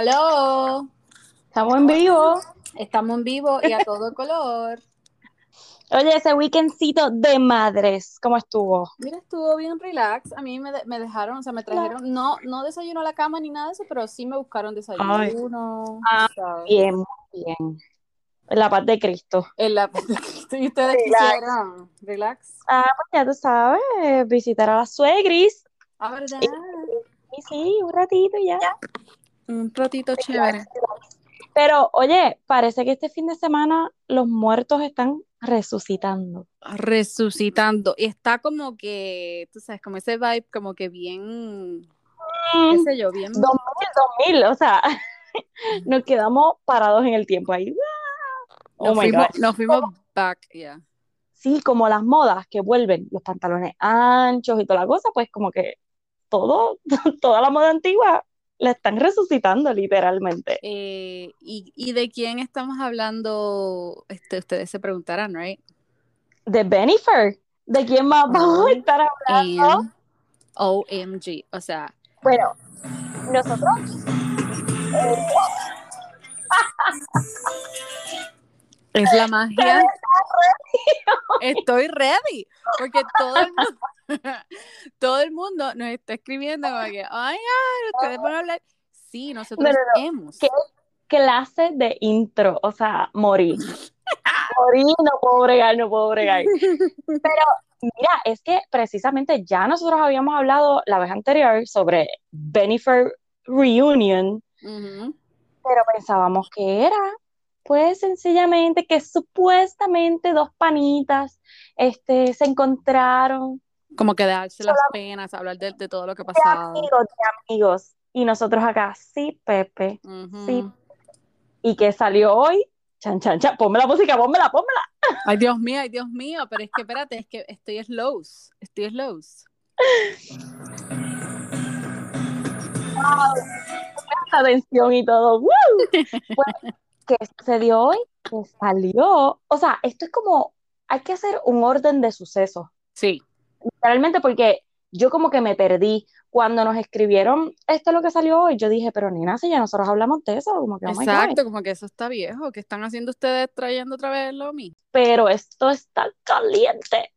Aló, Estamos en vivo. estamos en vivo y a todo color. Oye, ese weekendcito de madres, ¿cómo estuvo? Mira, estuvo bien relax. A mí me, de- me dejaron, o sea, me trajeron, no, no desayuno a la cama ni nada de eso, pero sí me buscaron desayuno. Ah. Bien, bien. La paz de Cristo. En la ¿Y ustedes Relax. quisieron? Relax. Ah, pues ya tú sabes, visitar a las suegris. Ah, ¿verdad? Y sí, un ratito y ya. Un ratito chévere. Pero, oye, parece que este fin de semana los muertos están resucitando. Resucitando. Y está como que, tú sabes, como ese vibe, como que bien, qué Mm, sé yo, bien. 2000, 2000, o sea, nos quedamos parados en el tiempo ahí. Oh Nos my fuimos, God. nos fuimos back, yeah. Sí, como las modas que vuelven, los pantalones anchos y toda la cosa, pues como que todo, toda la moda antigua la están resucitando literalmente. Eh, y, ¿Y de quién estamos hablando? Este, ustedes se preguntarán, ¿right? De Benifer, ¿de quién más vamos a estar hablando? And OMG, o sea, Bueno, nosotros es la magia. Estoy ready, porque todo el mundo, todo el mundo nos está escribiendo como que, ay, ay, ustedes van a hablar. Sí, nosotros No, no, hemos. ¿Qué? clase de intro, o sea, morí. Morí, no puedo bregar, no puedo bregar. Pero mira, es que precisamente ya nosotros habíamos hablado la vez anterior sobre Benifer Reunion, pero pensábamos que era, pues sencillamente que supuestamente dos panitas este, se encontraron Como que darse las penas, hablar de, de todo lo que ha pasado. amigos de amigos. Y nosotros acá, sí, Pepe, Ujú. sí. ¿Y que salió hoy? Chan, chan, chan, ponme la música, pónmela, pónmela. Ay, Dios mío, ay, Dios mío, pero es que espérate, es que estoy slows, estoy slows. Atención y todo. ¡Woo! Bueno, ¿qué sucedió hoy? Que salió. O sea, esto es como, hay que hacer un orden de sucesos. Sí, Literalmente porque yo como que me perdí. Cuando nos escribieron esto es lo que salió hoy, yo dije, pero nena, si ya nosotros hablamos de eso, como que, oh exacto, como que eso está viejo. ¿Qué están haciendo ustedes trayendo otra vez lo mismo? Pero esto está caliente.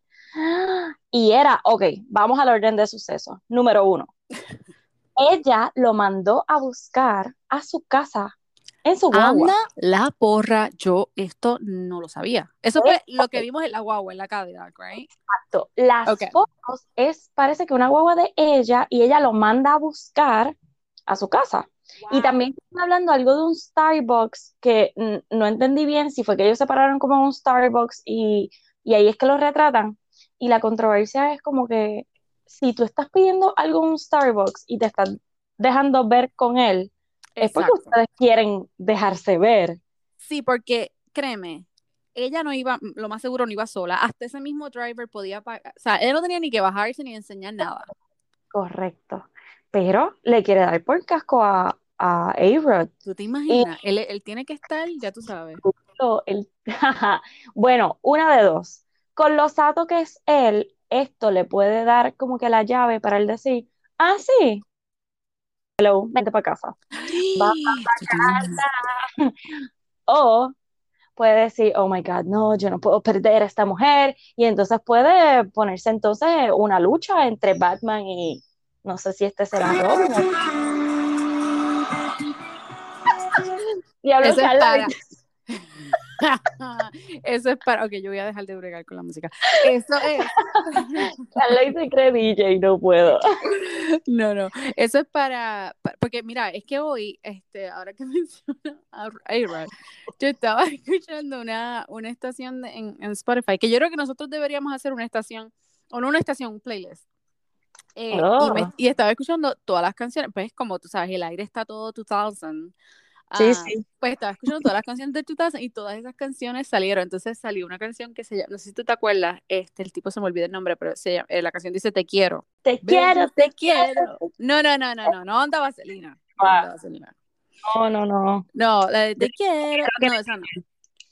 Y era, ok, vamos al orden de sucesos. Número uno, ella lo mandó a buscar a su casa en su guagua. Anda la porra, yo esto no lo sabía. Eso fue lo que vimos en la guagua, en la Cadillac, right? Exacto. Las Ok. fotos es, parece que una guagua de ella y ella lo manda a buscar a su casa. Y también están hablando algo de un Starbucks que no entendí bien si fue que ellos se pararon como en un Starbucks y, y ahí es que lo retratan. Y la controversia es como que si tú estás pidiendo algo en un Starbucks y te están dejando ver con él, es porque ustedes quieren dejarse ver. Sí, porque créeme, ella no iba, lo más seguro no iba sola. Hasta ese mismo driver podía pagar. O sea, él no tenía ni que bajarse ni enseñar nada. Correcto. Pero le quiere dar por casco a, a A-Rod. ¿Tú te imaginas? Él, él tiene que estar, ya tú sabes. El- Bueno, una de dos. Con lo sato que es él, esto le puede dar como que la llave para él decir, ah, sí, hello, vente para casa. Va ¿Tú te imaginas? O puede decir, oh my God, no, yo no puedo perder a esta mujer. Y entonces puede ponerse entonces una lucha entre Batman y no sé si este será Robin. Diablo, Eso es Carla, para. Eso es para. Ok, yo voy a dejar de bregar con la música. Eso es. Carla se cree DJ, no puedo. No, no. Eso es para. pa- Porque mira, es que hoy, este, ahora que menciona a A-Rod, yo estaba escuchando una, una estación de- en, en Spotify, que yo creo que nosotros deberíamos hacer una estación, o no una estación, un playlist. Eh, y, me- Oh. y estaba escuchando todas las canciones, pues como tú sabes, el aire está todo 2000. Sí, Ah, sí. Pues estaba escuchando todas las canciones de 2000 y todas esas canciones salieron. Entonces salió una canción que se llama, no sé si tú te acuerdas, este, el tipo se me olvida el nombre, pero se llama- eh, la canción dice Te quiero. Te quiero, te quiero. No, no, no, no, no, no onda vaselina. No Ah. onda vaselina. No, no, no. No, la de te quiero. No, esa no.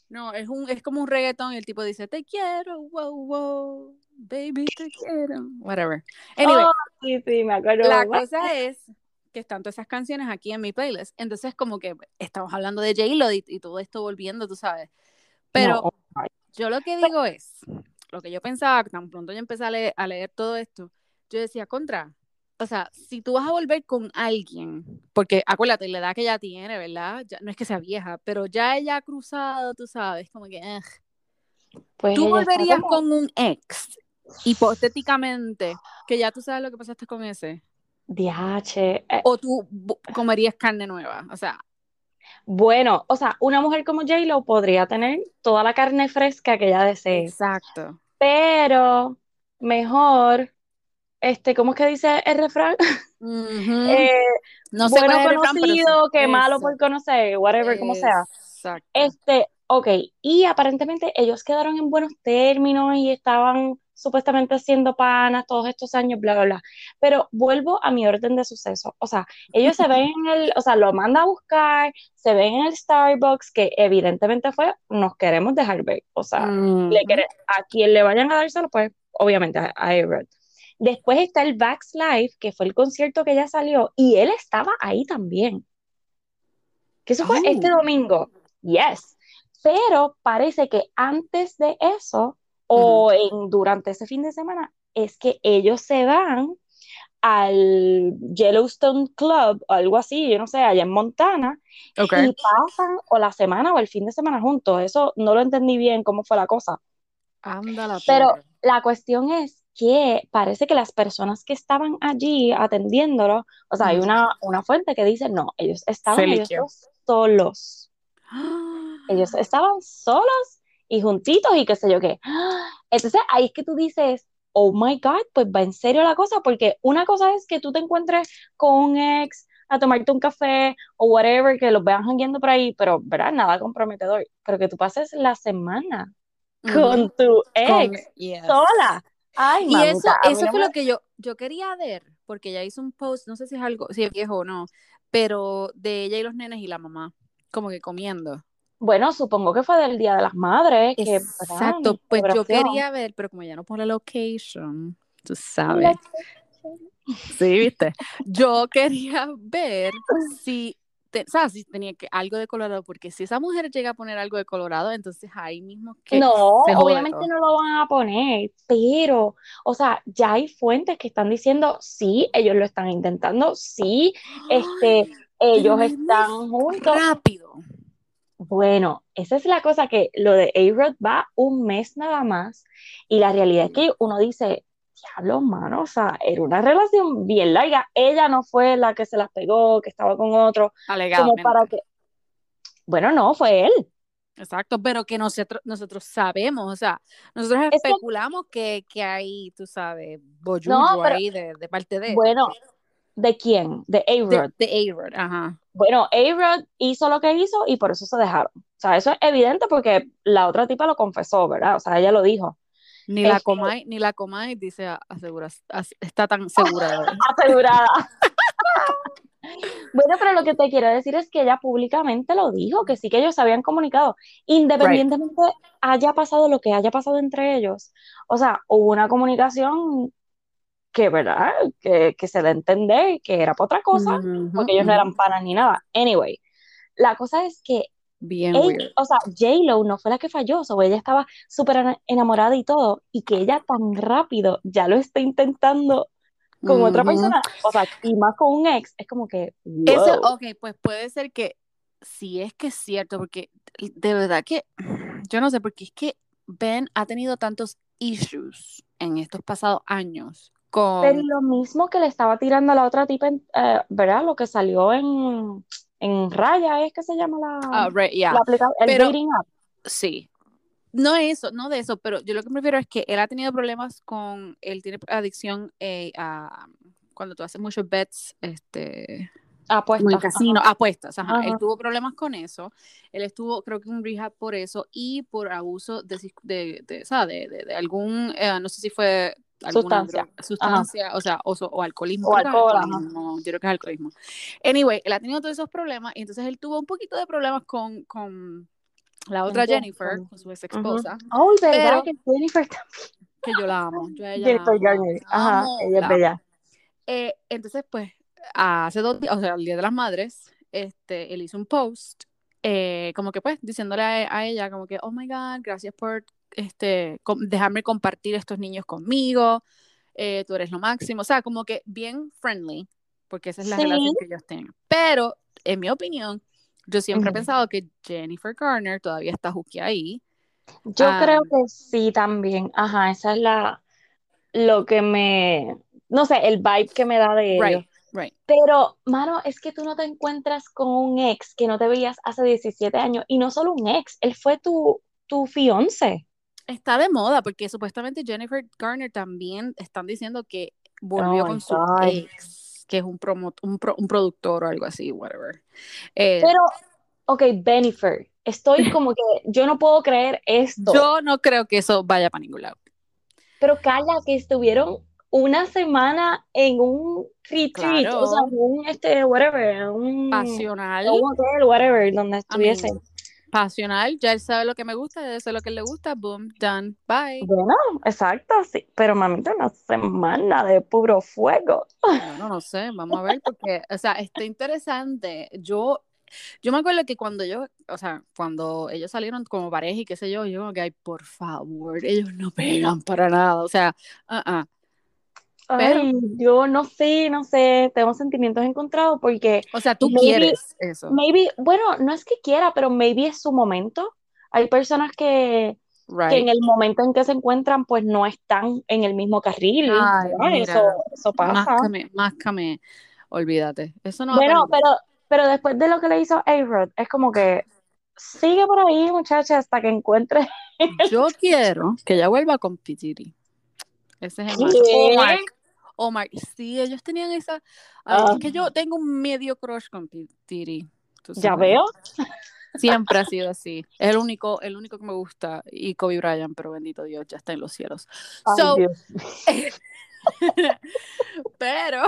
No, es un, es como un reggaetón y el tipo dice, te quiero, wow, wow, baby, te quiero. Whatever. Anyway, Oh, sí, sí, me acuerdo. la cosa es que están todas esas canciones aquí en mi playlist. Entonces, como que estamos hablando de J-Lo y, y, todo esto volviendo, tú sabes. Pero No, oh yo lo que digo es, lo que yo pensaba, tan pronto yo empecé a leer, a leer todo esto, yo decía, contra, o sea, si tú vas a volver con alguien, porque acuérdate, la edad que ella tiene, ¿verdad? Ya, no es que sea vieja, pero ya ella ha cruzado, tú sabes, como que, eh. Pues tú volverías como- con un ex, hipotéticamente, que ya tú sabes lo que pasaste con ese, Diache. Eh, o tú comerías carne nueva, o sea, bueno, o sea, una mujer como J-Lo podría tener toda la carne fresca que ella desee, exacto. pero mejor, este, ¿cómo es que dice el refrán? Eh, no sé bueno refrán, conocido que malo por conocer, whatever, como sea. Exacto. Este, ok, y aparentemente ellos quedaron en buenos términos y estaban supuestamente siendo panas todos estos años, bla, bla, bla. Pero vuelvo a mi orden de suceso. O sea, ellos se ven en el, o sea, lo manda a buscar, se ven en el Starbucks, que evidentemente fue, nos queremos dejar ver. O sea, le quere- a quien le vayan a dárselo, pues, obviamente, a, a A-Rod. Después está el Vax Live, que fue el concierto que ella salió, y él estaba ahí también. Que eso fue Oh. este domingo. Yes. Pero parece que antes de eso, o en, durante ese fin de semana, es que ellos se van al Yellowstone Club, o algo así, yo no sé, allá en Montana, y pasan o la semana o el fin de semana juntos. Eso no lo entendí bien cómo fue la cosa. Anda la Pero la cuestión es que parece que las personas que estaban allí atendiéndolo, o sea, hay una, una fuente que dice, no, ellos estaban ellos solos. Ellos estaban solos y juntitos y qué sé yo qué. Entonces ahí es que tú dices, oh my God, pues va en serio la cosa, porque una cosa es que tú te encuentres con un ex a tomarte un café o whatever, que los vean jangueando por ahí, pero, ¿verdad? Nada comprometedor. Pero que tú pases la semana con tu Con- ex yes. sola. Ay, Y eso, eso no fue me- lo que yo, yo quería ver, porque ella hizo un post, no sé si es algo, si es viejo o no, pero de ella y los nenes y la mamá, como que comiendo. Bueno, supongo que fue del Día de las Madres. Exacto, pues yo quería ver, pero como ya no pone location, tú sabes. Sí, viste. Yo quería ver si, te-. Si tenía que algo de Colorado, porque si esa mujer llega a poner algo de Colorado, entonces ahí mismo que No, se obviamente todo. no lo van a poner, pero, o sea, ya hay fuentes que están diciendo, sí, ellos lo están intentando, sí, este, ellos están juntos. rápido. Bueno, esa es la cosa que lo de A-Rod va un mes nada más y la realidad es que uno dice, diablo, mano, o sea, era una relación bien larga. Ella no fue la que se las pegó, que estaba con otro, como Alegadamente. para que, bueno, no, fue él. Exacto, pero que nosotros, nosotros sabemos, o sea, nosotros especulamos que, que hay, tú sabes, boyullo No, pero- ahí de, de parte de, Bueno, ¿de quién? De A-Rod. de, de A-Rod, ajá. Bueno, A-Rod hizo lo que hizo y por eso se dejaron. O sea, eso es evidente porque la otra tipa lo confesó, ¿verdad? O sea, ella lo dijo. Ni la Comay, ni la Comay dice asegura, as- está tan segura Asegurada. Bueno, pero lo que te quiero decir es que ella públicamente lo dijo, que sí que ellos se habían comunicado, independientemente haya pasado lo que haya pasado entre ellos. O sea, hubo una comunicación que, ¿verdad? Que, que se da a entender que era para otra cosa, porque ellos no eran panas ni nada. Anyway, la cosa es que Bien ella- weird. o sea, J-Lo no fue la que falló, o sea, ella estaba súper ena- enamorada y todo, y que ella tan rápido ya lo está intentando con otra persona, o sea, y más con un ex, es como que, Eso, ok, pues puede ser que si es que es cierto, porque de verdad que yo no sé, porque es que Ben ha tenido tantos issues en estos pasados años con Pero lo mismo que le estaba tirando a la otra tipa, eh, ¿verdad? Lo que salió en, en Raya, es que se llama la, right, yeah. la aplica- el Pero- dating app. Sí. No eso, no de eso, pero yo lo que me refiero es que él ha tenido problemas con, él tiene adicción eh, a cuando tú haces muchos bets, este, como en Apuestas. casino, apuestas, ajá. Él tuvo problemas con eso. Él estuvo, creo que en un rehab por eso y por abuso de, de, de, de, de- de algún, eh, no sé si fue Sustancia. droga- sustancia, o sea, o, o alcoholismo. O alcohol, alcoholismo, yo creo que es alcoholismo. Anyway, él ha tenido todos esos problemas y entonces él tuvo un poquito de problemas con, con la otra. Jennifer, con su ex esposa, Ujú. Ay, ¿verdad? Pero- que Jennifer también. que yo la amo. Yo a ella la amo, Ajá, amo, ella es la bella. Eh, entonces, pues, hace dos días, o sea, el Día de las Madres, este, él hizo un post, eh, como que pues, diciéndole a, a, ella, como que, oh my God, gracias por este, dejarme compartir estos niños conmigo, eh, tú eres lo máximo, o sea, como que bien friendly, porque esa es la relación que ellos tienen. Pero, en mi opinión, yo siempre he pensado que Jennifer Garner todavía está juki ahí. Yo creo que sí también. Ajá, esa es la lo que me no sé, el vibe que me da de ellos. Right. Pero, mano, es que tú no te encuentras con un ex que no te veías hace 17 años y no solo un ex, él fue tu tu fiance. Está de moda porque supuestamente Jennifer Garner también están diciendo que volvió Oh con su God. ex, que es un, promo, un, pro- un productor o algo así, whatever. Eh, Pero, ok, Bennifer, estoy como que yo no puedo creer esto. yo no creo que eso vaya para ningún lado. Pero Carla, que estuvieron una semana en un retreat, Claro. o sea, un este, whatever, un, Pasional, un hotel, whatever, donde I estuviese. Pasional, ya él sabe lo que me gusta, ya sé lo que le gusta, boom, done, bye. Bueno, exacto, sí. Pero mamita, una semana de puro fuego. Bueno, no sé, vamos a ver, porque, o sea, está interesante. Yo, yo me acuerdo que cuando yo, o sea, cuando ellos salieron como pareja y qué sé yo, yo como que, ay, por favor, ellos no pegan para nada, o sea, ah, ah. Pero- Ay, yo no sé, no sé, tengo sentimientos encontrados porque O sea, tú Maybe- quieres eso, maybe, bueno, no es que quiera, pero maybe es su momento. Hay personas que, que en el momento en que se encuentran, pues no están en el mismo carril, Ay, ¿verdad? mira, Eso, eso pasa. Máscame, máscame, olvídate, eso no va Bueno, pero, pero después de lo que le hizo A-Rod, es como que sigue por ahí, muchacha, hasta que encuentre. Yo quiero que ella vuelva con Pitiri. Ese es el ¿Qué? Macho. O Mark. O Mark. Sí, ellos tenían esa. Ay, Ah. Es que yo tengo un medio crush con Pitiri. tú Ya veo. Siempre ha sido así. Es el único, el único que me gusta. Y Kobe Bryant, pero bendito Dios, ya está en los cielos. Ay, So, Dios. pero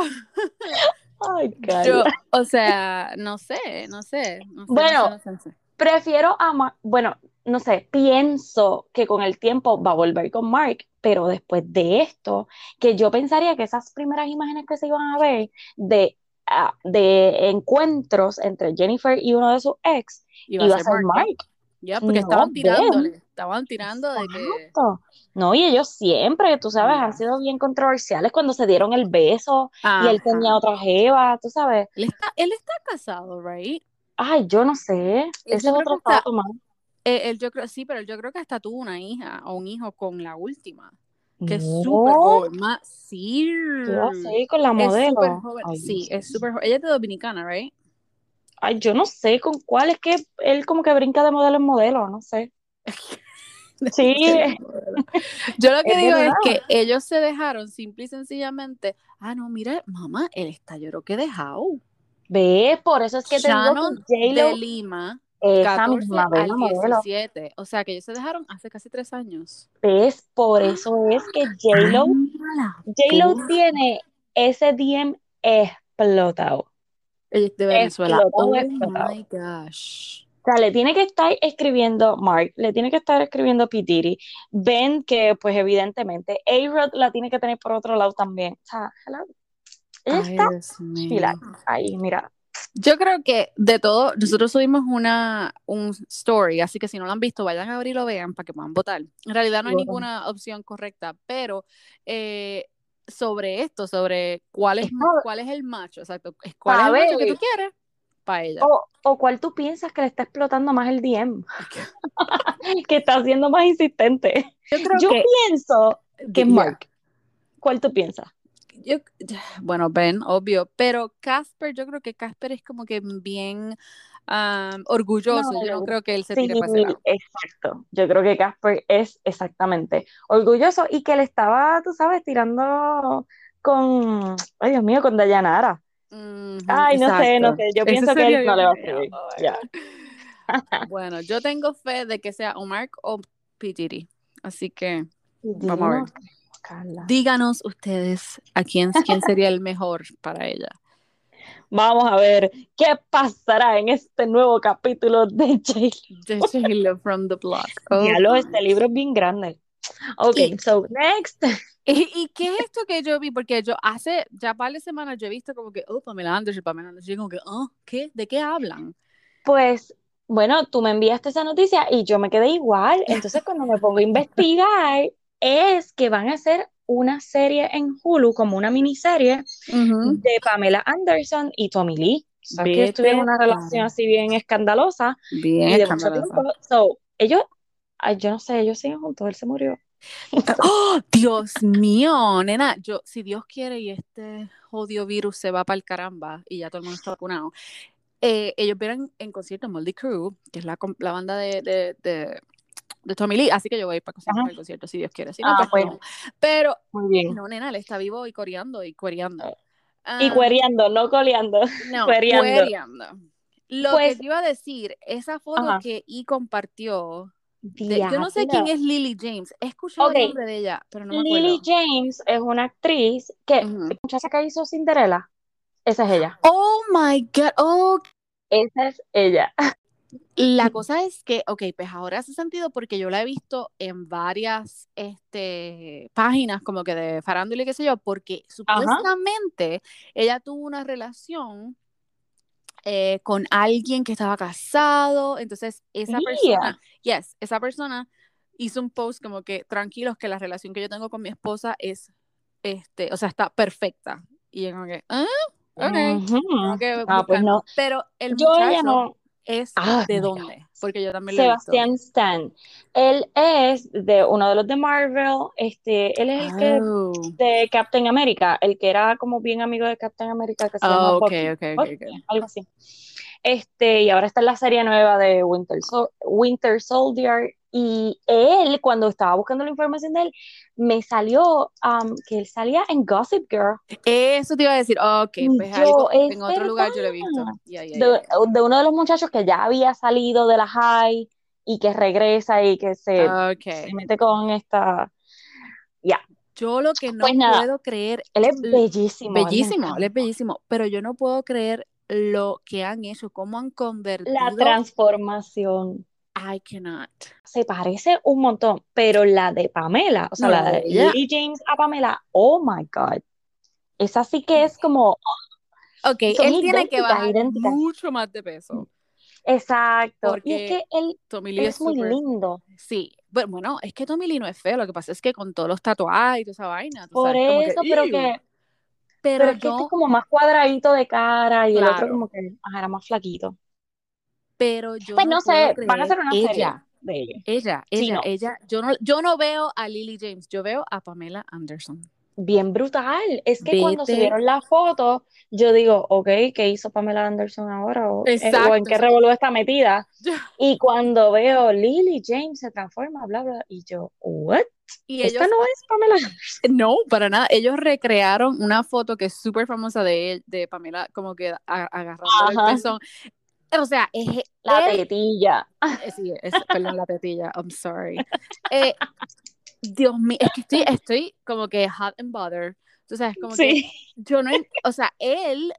Ay, yo, o sea, no sé, no sé. no sé, Bueno. no sé, no sé, no sé. Prefiero a Mark, bueno, no sé, pienso que con el tiempo va a volver con Mark, pero después de esto, que yo pensaría que esas primeras imágenes que se iban a ver de, ah, de encuentros entre Jennifer y uno de sus ex, Iba iba a ser Mark. Mark. Ya, porque No, estaban tirándole, estaban tirando de que. No, y ellos siempre, tú sabes, han sido bien controversiales cuando se dieron el beso y él tenía otra jeva, tú sabes. Él está, él está casado, right? Ay, yo no sé, ese es otro dato más. Eh, él, yo creo, sí, pero yo creo que hasta tuvo una hija o un hijo con la última, que es No, súper joven, más, sí, ¿qué va a hacer con la es modelo? joven, Ay, sí, Dios es súper joven, ella es de Dominicana, right? Ay, yo no sé con cuál, es que él como que brinca de modelo en modelo, no sé. Sí, Yo lo que es digo es que ellos se dejaron simple y sencillamente, ah, no, mira, mamá, él está, yo creo que dejado. Ve, por eso es que te digo Shannon que de Lima, esa 14 misma, al la modelo. 17, o sea que ellos se dejaron hace casi tres años. ¿Ves? Por eso es que J-Lo, J-Lo tiene ese DM explotado. Es de Venezuela. Explotado, Oh explotado. my gosh. O sea, le tiene que estar escribiendo Mark, le tiene que estar escribiendo P. Diddy, Ben, que pues evidentemente, A-Rod la tiene que tener por otro lado también. O sea, hello. Ay, chila. Ahí, mira. Yo creo que de todo, nosotros subimos una un story, así que si no lo han visto, vayan a abrir y lo vean para que puedan votar. En realidad no hay ninguna opción correcta, pero eh, sobre esto, sobre cuál es, cuál es el macho, exacto, cuál es el macho que tú quieres para ella. O, o cuál tú piensas que le está explotando más el DM, que está siendo más insistente. Yo creo Yo que pienso que es. Mark. ¿Cuál tú piensas? Yo, bueno, Ben, obvio, pero Casper, yo creo que Casper es como que bien am, orgulloso. No, yo no creo que él se Sí, tire para ese lado. exacto. Yo creo que Casper es exactamente orgulloso y que le estaba, tú sabes, tirando con, ay Dios mío, con Dayanara. Ay, no sé, no sé. Yo pienso que él no le va a escribir. Oh. Bueno, yo tengo fe de que sea o Mark o P. Diddy. Así que Vamos a ver. Carla. díganos ustedes a quién, quién sería el mejor para ella. Vamos a ver qué pasará en este nuevo capítulo de J. De J-Lo from the block. Oh Diablo, my. este libro es bien grande. Ok, Y- so next. ¿Y, y qué es esto que yo vi, porque yo hace ya de semanas yo he visto como que, oh, Pamela Anderson, Pamela Anderson, y como que, oh, ¿qué? ¿De qué hablan? Pues, bueno, tú me enviaste esa noticia y yo me quedé igual. Entonces, cuando me pongo a investigar, es que van a hacer una serie en Hulu, como una miniserie, de Pamela Anderson y Tommy Lee. O que ellos tuvieron una relación así bien escandalosa. Bien y de escandalosa. mucho tiempo. So, ellos, ay, yo no sé, ellos siguen juntos, él se murió. ¡Oh, Dios mío, nena! Yo, si Dios quiere y este odio virus se va para el caramba y ya todo el mundo está vacunado, eh, ellos vieron en concierto Moldy Crew, que es la, la banda de, de, de, de Tommy Lee, así que yo voy a ir para el concierto, Ajá. para el concierto, si Dios quiere. Si no, Ah, pues no. Pero, Muy bien. no, nena, él está vivo y coreando y coreando. Y Ah, cuereando, no coleando. no, cuereando. cuereando. Lo Pues- que te iba a decir, esa foto Ajá. que I compartió, de- yo no sé quién es Lily James, he escuchado Ok. el nombre de ella, pero no me acuerdo. Lily James es una actriz que, Ujú. muchacha que hizo Cinderella, esa es ella. Oh my God, oh, Esa es ella. La cosa es que, ok, pues ahora hace sentido porque yo la he visto en varias este, páginas como que de farándula y qué sé yo, porque supuestamente ella tuvo una relación eh, con alguien que estaba casado, entonces esa Yeah. persona, yes, esa persona hizo un post como que tranquilos que la relación que yo tengo con mi esposa es, este, o sea, está perfecta. Y yo como que, ah, ok, Ujú. tengo que Ah, pues no. Pero el Yo muchacho ella no. Es Ah, de dónde, porque yo también lo he visto. Sebastián Stan. Él es de uno de los de Marvel. Este, él es el que Oh, de Captain America, el que era como bien amigo de Captain America que se Oh, llama ok, Bucky. ok, ok, Bucky, ok. algo así. Este, y ahora está en la serie nueva de Winter Soldier. Y él, cuando estaba buscando la información de él, me salió um, que él salía en Gossip Girl, Eso te iba a decir, ok, Y pues yo, algo en otro lugar yo lo he visto. verdad. Ya, ya, de, uno de los muchachos que ya había salido de la high y que regresa y que se, se Ok. mete con esta. Ya, Yo lo que no Pues puedo creer, él es bellísimo. bellísimo, él es bellísimo, pero yo no puedo creer lo que han hecho, cómo han La convertido. transformación. I cannot. se parece un montón, pero la de Pamela, o sea, No, la de ella. Lily James a Pamela, oh my God. Esa sí que es como, Ok, él tiene que bajar idénticas. mucho más de peso, Exacto. Y es porque que él Tommy Lee es es muy lindo. Sí, pero bueno, es que Tommy Lee no es feo, lo que pasa es que con todos los tatuajes y toda esa vaina, tú Por sabes, como que, eso, pero que, Pero pero es que este es como más cuadradito de cara y el otro como que ajá, era más flaquito. Pero yo Pues no no sé, van a hacer una serie ella, de ella. ella, Sí, ella, no, ella, yo no, yo no veo a Lily James, yo veo a Pamela Anderson. bien brutal. Es que cuando Vete, subieron la foto, yo digo, ok, ¿qué hizo Pamela Anderson ahora? ¿O, eh, o en exacto, qué revolú está metida? Y cuando veo Lily James se transforma, bla, bla, y yo, ¿what? y Esta ellos, no es Pamela Anderson. no, para nada, ellos recrearon una foto que es súper famosa de, él- de Pamela, como que a- agarrándole el pezón, o sea, es la él, tetilla. eh, sí, es, perdón, la tetilla, I'm sorry, Eh, Dios mío, es que estoy, estoy como que hot and bothered. Tú sabes, como que Sí. yo no, o sea, él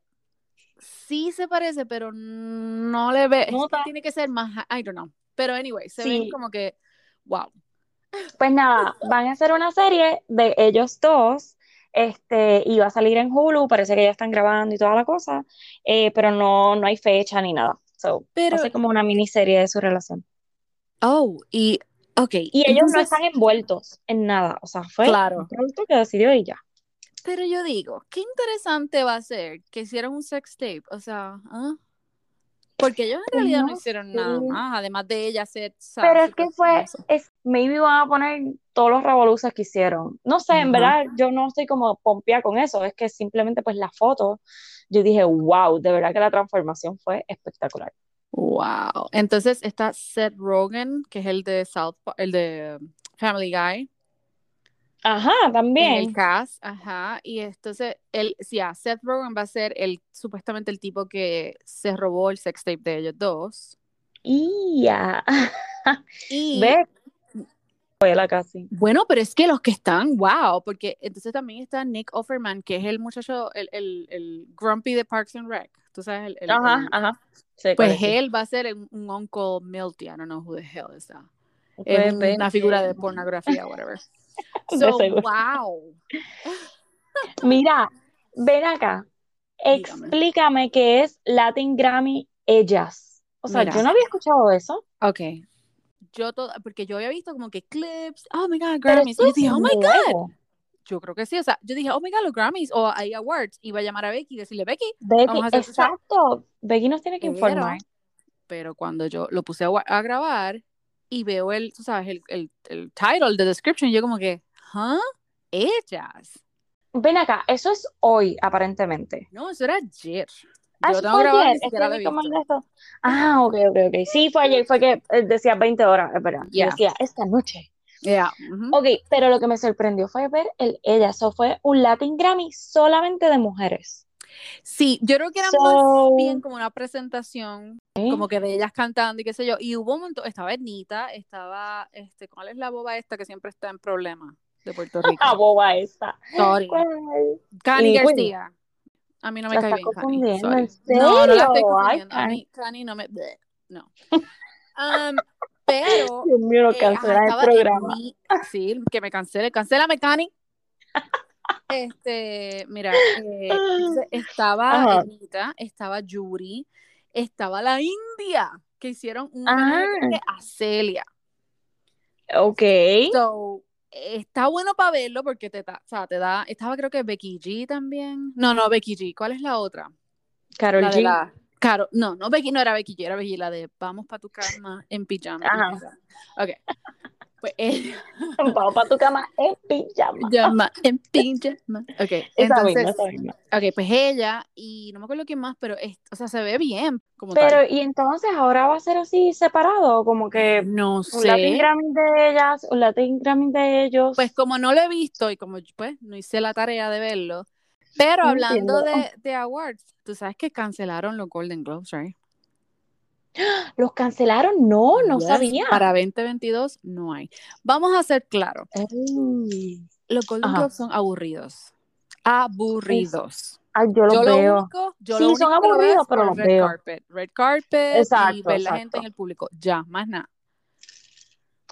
sí se parece, pero no le ve, que Nota. tiene que ser más, I don't know. Pero anyway, se ven Sí. como que, wow. Pues nada, van a hacer una serie de ellos dos, este, y va a salir en Hulu, parece que ya están grabando y toda la cosa, eh, pero no, no hay fecha ni nada. So, Pero, ser como una miniserie de su relación. oh, y, ok, Y ellos no entonces, están envueltos en nada, o sea, fue claro. producto que decidió ella. Pero yo digo, qué interesante va a ser que hicieran un sex tape, o sea, ¿ah? Porque ellos en realidad no no hicieron nada más, además de ella ser. Pero es que fue, es, maybe van a poner todos los revoluces que hicieron. No sé, en Ajá. verdad, yo no estoy como pompía con eso, es que simplemente pues la foto, yo dije, wow, de verdad que la transformación fue espectacular. Wow. Entonces está Seth Rogen, que es el de South el de Family Guy, Ajá, en el también. cast, ajá, y entonces él, sí, ah, Seth Rogen va a ser el supuestamente el tipo que se robó el sex tape de ellos dos. Y ya. Y Ve, casi. bueno, pero es que los que están, wow, porque entonces también está Nick Offerman, que es el muchacho, el, el, el grumpy de Parks and Rec, tú sabes, el, el- Ajá, ajá. Pues es, sí. él va a ser un, un Uncle Milty, I don't know who the hell is that. Pues Es una figura de pornografía, whatever. So, wow. Mira, ven acá. Explícame qué es Latin Grammy Ellas. O sea, Mira. yo no había escuchado eso. Ok. Yo todo, porque yo había visto como que clips, oh my god, Grammys. Y yo dije, oh my god. Yo creo que sí. O sea, yo dije, oh my god, los Grammys o hay awards. Iba a llamar a Becky y decirle, Becky. Becky, Vamos a hacer- exacto. Becky nos tiene que informar. Pero cuando yo lo puse a grabar y veo el, tú sabes, el, el, el title, the description, yo como que, ¿huh? Ellas. Ven acá, eso es hoy, aparentemente. No, eso era ayer. Ah, Yo tengo grabado, ayer, ni visto. Ah, ok, ok, ok. Sí, fue ayer, fue que eh, decía 20 horas, es verdad. Yeah. Decía esta noche. Yeah, ujú. Ok, pero lo que me sorprendió fue ver el ella. Eso fue un Latin Grammy solamente de mujeres. Sí, yo creo que era So- más bien como una presentación, ¿Eh? como que de ellas cantando y qué sé yo. Y hubo un montón, estaba Ernita, estaba, este, ¿cuál es la boba esta que siempre está en problemas de Puerto Rico? Ah, boba esta. Sorry. Cani. García. A mí no me La cae bien, Cani. confundiendo, sorry. ¿en No, no la estoy? Ay, confundiendo. A mí, Cani no me. No. Um, pero. Dios mío, eh, cancela el programa. Sí, que me cancele. Cancélame, Cani. Este, mira, eh, estaba Ajá. Ernita, estaba Yuri, estaba la India, que hicieron un Ah. a Celia. Ok. So, está bueno para verlo porque te da, o sea, te da, estaba creo que Becky G también. No, no, Becky G. ¿Cuál es la otra? Carol La G. la, Caro, no, no Becky, no era Becky G, era Becky, la de vamos para tu cama en pijama. Ajá. Ok. Pues ella, Vamos para tu cama en pijama. llama en pijama. Ok, Esa entonces, misma, esa misma. ok, pues ella, y no me acuerdo quién más, pero, es, o sea, se ve bien como tal. Pero, y entonces ahora va a ser así separado, como que No un Latin sé. Grammy de ellas, un Latin Grammy de ellos. Pues como no lo he visto y como pues no hice la tarea de verlo, pero No hablando de, de awards, tú sabes que cancelaron los Golden Globes, right? ¿Los cancelaron? No, no Yes, sabía. Para 2022 no hay. Vamos a ser claros, Ay, los Golden. Globes son aburridos. Aburridos. ay, yo los Yo lo veo. único, yo Sí, lo son lo aburridos, pero los red veo. carpet. Red carpet y Exacto, ver la gente en el público. Ya, más nada.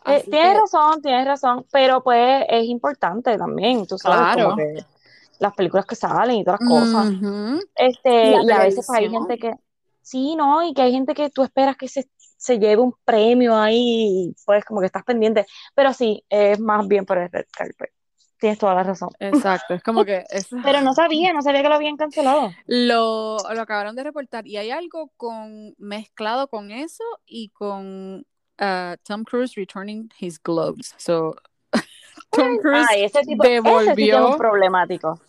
Eh, tienes que- razón, tienes razón, pero pues es importante también, tú sabes, Claro. que las películas que salen y todas las cosas. Este, y a veces hay televisión. gente que, sí, ¿no? Y que hay gente que tú esperas que se, se lleve un premio ahí, pues como que estás pendiente. Pero sí, es más bien por el red carpet. Tienes toda la razón. Exacto, es como que es- Pero no sabía, no sabía que lo habían cancelado. Lo, lo acabaron de reportar y hay algo con mezclado con eso y con uh, Tom Cruise returning his globes. So, Tom Cruise Ay, ese tipo, ese sí que es devolvió. un problemático.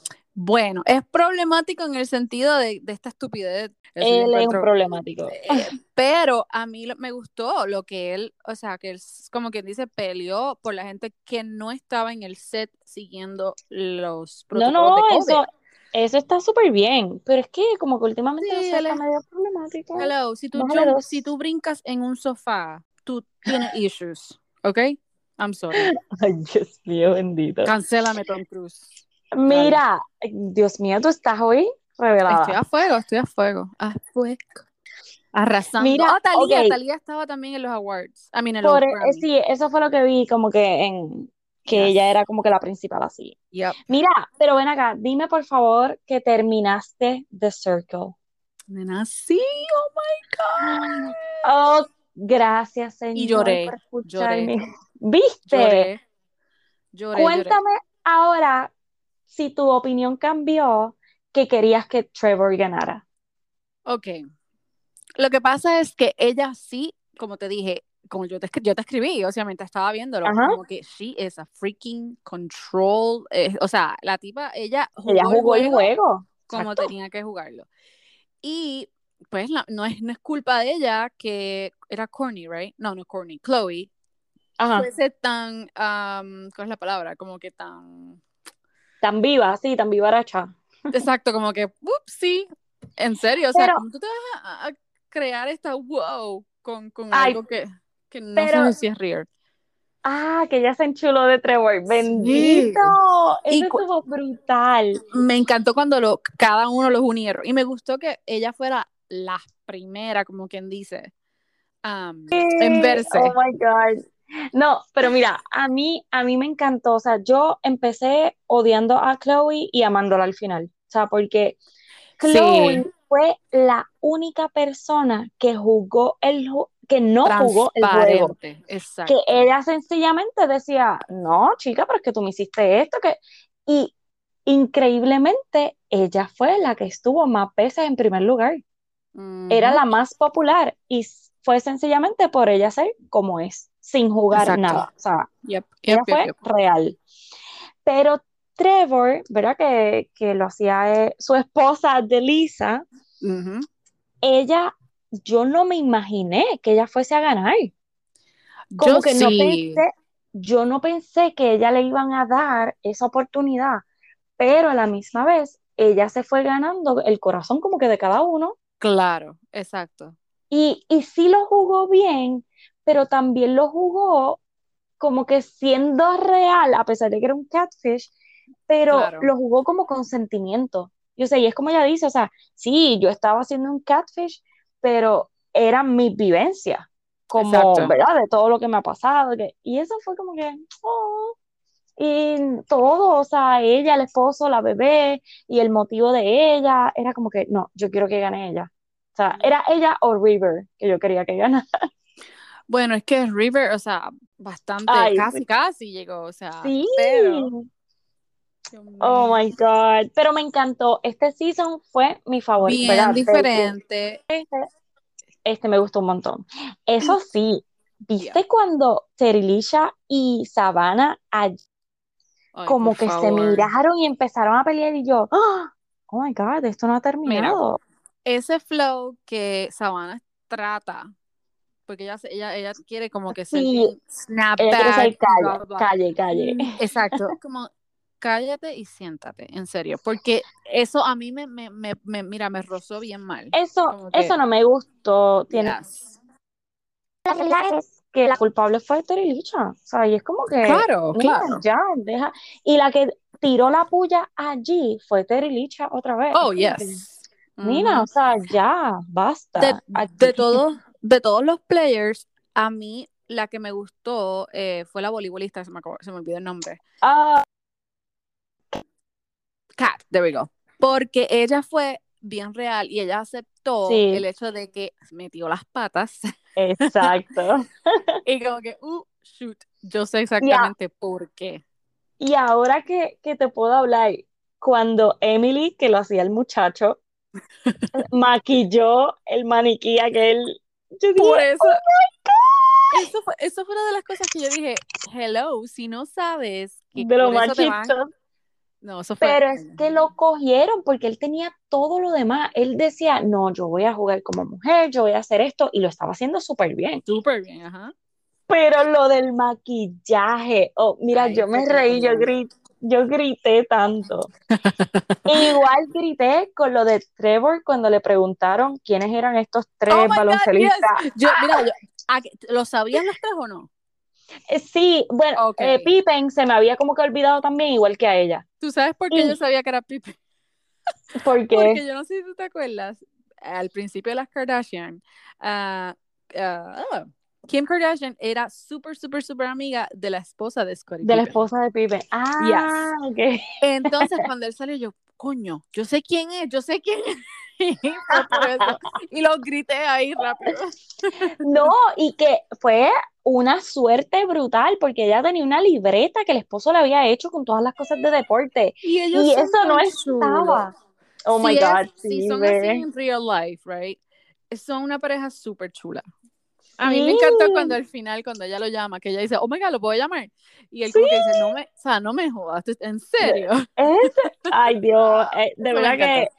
Bueno, es problemático en el sentido de, de esta estupidez. Yo Él es un problemático. Eh, pero a mí lo- me gustó lo que él, o sea, que él, como quien dice, peleó por la gente que no estaba en el set siguiendo los No, protocolos no, de COVID. eso, eso está súper bien, pero es que como que últimamente no Sí, está es- medio problemático. Hello, si tú, dos. si tú brincas en un sofá, tú tienes issues, ¿ok? I'm sorry. Ay, Dios mío, bendito. Cancélame, Tom Cruise. Mira, Dios mío, tú estás hoy revelada. Estoy a fuego, estoy a fuego. A fuego. Arrasando. Mira, Ah, Talía. Talía estaba también en los awards. I mean, en los eh, sí, eso fue lo que vi, como que en que Yes. ella era como que la principal así. Yep. Mira, pero ven acá, dime por favor que terminaste The Circle. Nena, sí, oh my God. Oh, gracias, Señor, Y lloré, por escucharme. lloré. ¿Viste? Lloré. Lloré, lloré. Cuéntame ahora si tu opinión cambió que querías que Trevor ganara. Ok. Lo que pasa es que ella sí, como te dije, como yo te, yo te escribí, o sea, mientras estaba viéndolo, Ajá. como que she is a freaking control. eh, o sea, la tipa, ella jugó, Ella jugó el el juego juego. como Exacto. tenía que jugarlo. Y pues la- no, es, no es culpa de ella que era corny, right? No, no corny, Chloe, Ajá. fuese tan, um, ¿cuál es la palabra? Como que tan, Tan viva, sí, tan vivaracha. exacto, como que, sí, en serio, o sea, Pero- ¿cómo tú te vas a, a crear esta wow con, con Ay, algo que, que no pero- sé si es real? Ah, que ella se enchuló de Trevor. Bendito. Eso estuvo brutal. Me encantó cuando lo, cada uno los unieron y me gustó que ella fuera la primera, como quien dice, um, en verse. Oh my God. No, pero mira, a mí, a mí me encantó, o sea, yo empecé odiando a Chloe y amándola al final, o sea, porque Chloe Sí, fue la única persona que jugó el ju- que no jugó el juego, transparente, que exacto. ella sencillamente decía, no, chica, pero es que tú me hiciste esto, que... Y increíblemente, ella fue la que estuvo más veces en primer lugar. Era la más popular y fue sencillamente por ella ser como es, sin jugar Exacto. nada. O sea, Yep, ella yep, yep, fue yep. real. Pero Trevor, ¿verdad? Que, que lo hacía eh, su esposa de Lisa, ella, yo no me imaginé que ella fuese a ganar. Yo Como que no sí, pensé, yo no pensé que ella le iban a dar esa oportunidad, pero a la misma vez ella se fue ganando el corazón como que de cada uno claro, exacto. y, y sí lo jugó bien, pero también lo jugó como que siendo real, a pesar de que era un catfish, pero Claro, lo jugó como con sentimiento. Yo sé, y es como ella dice, o sea, sí, yo estaba haciendo un catfish, pero era mi vivencia, como, exacto. ¿verdad? De todo lo que me ha pasado. que- y eso fue como que, oh, y todo, o sea, ella, el esposo, la bebé, y el motivo de ella, era como que, no, yo quiero que gane ella. O sea, era ella o River que yo quería que ganara. Bueno, es que River, o sea, bastante, Ay, casi, casi llegó, o sea, Sí. pero, Oh my God. Pero me encantó. Este season fue mi favorito, bien ¿verdad? Diferente. este me gustó un montón. Eso Y, sí, ¿viste cuando Terilisha y Savannah ay, como que se miraron y empezaron a pelear y yo, ¡Ah! oh my God, esto no ha Mira, terminado. ese flow que Savannah trata, porque ella, ella, ella quiere como que ser Sí, snapback calle, calle, calle. Exacto, como cállate y siéntate, en serio, porque eso a mí me, me, me, me- mira, me rozó bien mal, Eso, eso no me gustó. Tiene yes. que la culpable fue Terilisha. O sea, y es como que, Claro, mira, claro. ya, deja. Y la que tiró la puya allí fue Terilisha otra vez. Oh, yes. mira, o sea, ya, basta. De todos, de todos los players, a mí la que me gustó eh, fue la voleibolista, se me, acabó- se me olvidó el nombre. Ah, Kat, there we go. Porque ella fue bien real y ella aceptó sí, el hecho de que metió las patas exacto. y como que, uh, shoot, yo sé exactamente por qué. y ahora que, que te puedo hablar, cuando Emily, que lo hacía el muchacho, maquilló el maniquí aquel, yo dije, Por eso, oh my God. eso fue, eso fue una de las cosas que yo dije, hello, si no sabes que De lo eso te van, machito. no, eso fue, Pero es que lo cogieron porque él tenía todo lo demás. Él decía, no, yo voy a jugar como mujer, yo voy a hacer esto, y lo estaba haciendo súper bien. súper bien, ajá. Pero lo del maquillaje, oh, mira, yo me reí, yo grité, yo grité tanto. Igual grité con lo de Trevor cuando le preguntaron quiénes eran estos Oh tres God, baloncelistas. yes. Yo, mira, yo, ¿a qué- ¿lo sabían los tres o no? Eh, Sí, bueno, eh, Pippen se me había como que olvidado también, igual que a ella. ¿Tú sabes por qué yo sabía que era Pipe? porque, Porque yo no sé si tú te acuerdas, al principio de las Kardashian, ah, ah, Kim Kardashian era súper, súper, súper amiga de la esposa de Scottie de la esposa de Pippen. Ah, Yes. ok. Entonces, cuando él salió, yo, coño, yo sé quién es, yo sé quién es. Y lo grité ahí rápido. No, y que fue una suerte brutal porque ella tenía una libreta que el esposo le había hecho con todas las cosas de deporte Y eso no estaba. Oh Si my es- God, si sí, son así en real life, right? Son una pareja súper chula. A mí me encantó cuando al final, cuando ella lo llama, que ella dice, oh my God, ¿lo puedo llamar? Y él como que dice, no me, o sea, no me jodas, ¿tú- ¿en serio? Ay, Dios, eh, de verdad que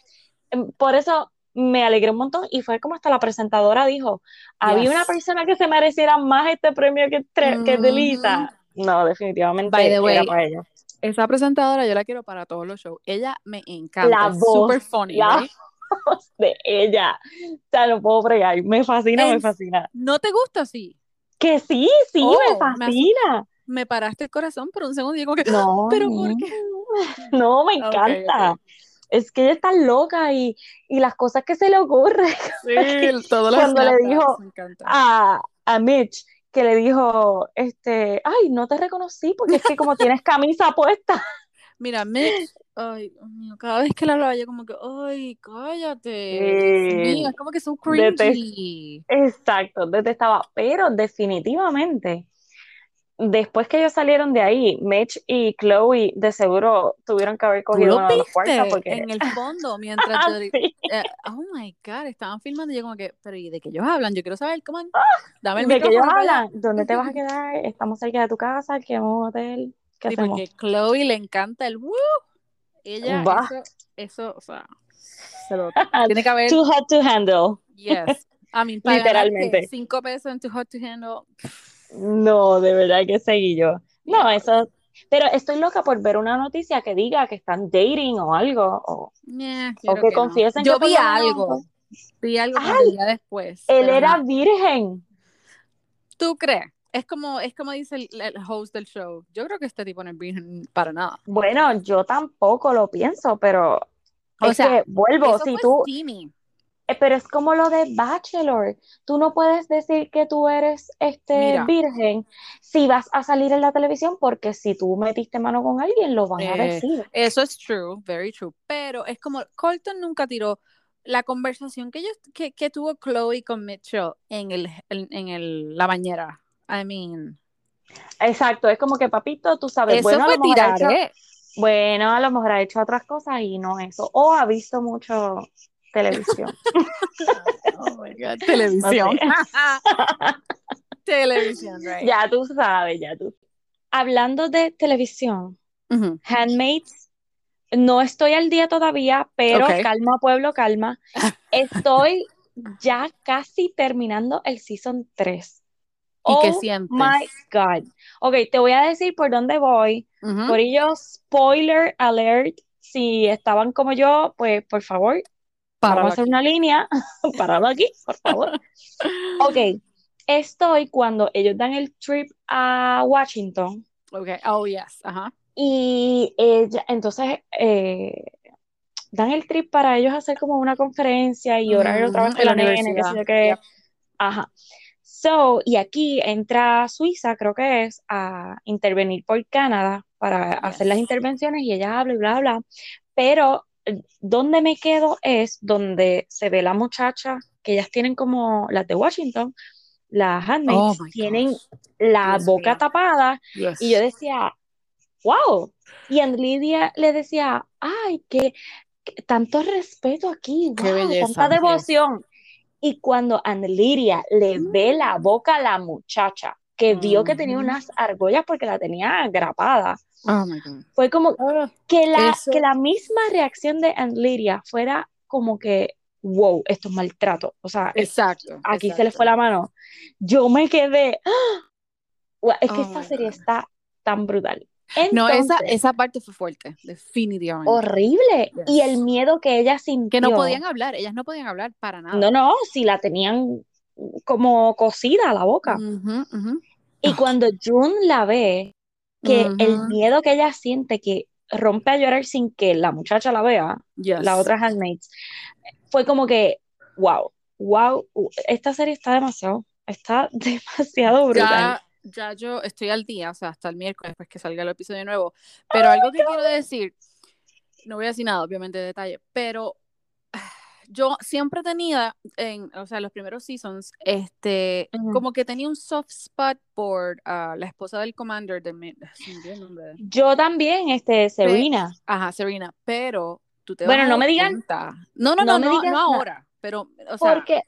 em, por eso me alegré un montón y fue como hasta la presentadora dijo, había una persona que se mereciera más este premio que, Tre- que de Ujú. Lisa. No, definitivamente By the era way, para ella. esa presentadora yo la quiero para todos los shows. Ella me encanta, La voz, súper funny, la? de ella. O sea, no puedo fregar. Me fascina, me fascina. ¿No te gusta así? Que sí, sí, Oh, me asu- fascina. Me paraste el corazón por un segundo y como que, No, ¿pero por qué? no, me encanta. Es que ella está loca y, y las cosas que se le ocurren. Sí, todo lo Cuando le dijo a, a Mitch que le dijo, este, ay, no te reconocí porque es que como tienes camisa puesta. Mira, Mitch, ay, Dios mío, cada vez que la hablaba yo como que, ay, cállate. Eh, es como que son Detest- cringy. Exacto, detestaba, pero definitivamente, después que ellos salieron de ahí, Mitch y Chloe de seguro tuvieron que haber ¿Tú cogido cuartos viste porque... en el fondo mientras yo, Sí. eh, oh my God, estaban filmando y yo como que, pero ¿y de qué ellos hablan? Yo quiero saber, ¿cómo? Dame el ¿De que ellos hablan? ¿Dónde te vas a quedar? Estamos cerca de tu casa, alquilamos un hotel, ¿qué Sí, hacemos? porque Chloe le encanta el woo. Ella, eso, eso, o sea, se lo tiene que haber, Too hot to handle. yes. I mean. Literalmente. cinco pesos en Too Hot to Handle. No, de verdad que seguí yo. No, Yeah. eso, pero estoy loca por ver una noticia que diga que están dating o algo, o, yo o que que no. confiesen Yo que vi algo, vi algo Ay, después. él era no. virgen. ¿Tú crees? Es como, es como dice el, el host del show. Yo creo que este tipo no es virgen para nada. Bueno, yo tampoco lo pienso, pero O es sea, que vuelvo, Eso si fue tú, steamy. eh, pero es como lo de Bachelor. Tú no puedes decir que tú eres este Mira, virgen si vas a salir en la televisión, porque si tú metiste mano con alguien, lo van a eh, decir. eso es true, very true. Pero es como Colton nunca tiró la conversación que ellos que, que tuvo Chloe con Mitchell en el en, en el la bañera. I mean, Exacto, es como que papito, tú sabes, eso bueno, a lo mejor ha hecho, tiraré. bueno, a lo mejor ha hecho otras cosas y no eso, o ha visto mucho televisión. Oh my God, televisión. televisión, right. Ya tú sabes, ya tú. Hablando de televisión, Ujú. Handmaids, no estoy al día todavía, pero calma, pueblo, calma. Estoy ya casi terminando el season 3. ¿Y qué Oh sientes? my God. Ok, te voy a decir por dónde voy. Por ello, spoiler alert. Si estaban como yo, pues por favor, Páralo vamos a hacer una línea. Parado aquí, por favor. Ok, estoy cuando ellos dan el trip a Washington Okay. Oh, yes. Ajá. y ella, entonces eh, dan el trip para ellos hacer como una conferencia y orar otra vez En la nena, qué sé universidad. yo qué. Yep. Ajá. So, y aquí entra Suiza, creo que es, a intervenir por Canadá para hacer las intervenciones y ella habla y bla, bla. Pero eh, donde me quedo es donde se ve la muchacha, que ellas tienen como las de Washington, las Oh handmaids, my tienen gosh. la boca tapada y yo decía, wow. Y Lidia le decía, ay, qué- tanto respeto aquí, wow, tanta devoción. Y cuando Ann Lidia le ve la boca a la muchacha, que vio que tenía Ujú. unas argollas porque la tenía grapada, Oh fue como Ah, que la, eso. que la misma reacción de Ann Lidia fuera como que, wow, esto es maltrato. O sea, Exacto. aquí se le fue la mano. Yo me quedé, ¡ah! Es que Oh esta serie God. está tan brutal. No, esa, esa parte fue fuerte, definitivamente. horrible. Y el miedo que ella Que no sintió. podían hablar, ellas no podían hablar para No, nada. no, si la tenían como cosida la boca. Y Ah, cuando June la ve, que el miedo que ella siente, que rompe a llorar sin que la muchacha la vea, la Yes. otra handmaids, fue como que, wow, wow, esta serie está demasiado, está demasiado brutal. Ya, ya yo estoy al día, o sea, hasta el miércoles, después que salga el episodio nuevo. Pero algo que quiero decir, no voy a decir nada, obviamente, de detalle, pero yo siempre tenía, en, o sea, los primeros seasons, este, como que tenía un soft spot por ah, la esposa del commander de, mi- nombre Yo también, este, Serena. Ajá, Serena, pero tú te Bueno, vas a no dar me digan- cuenta. No, no, no no, no, ahora, pero, o sea, Porque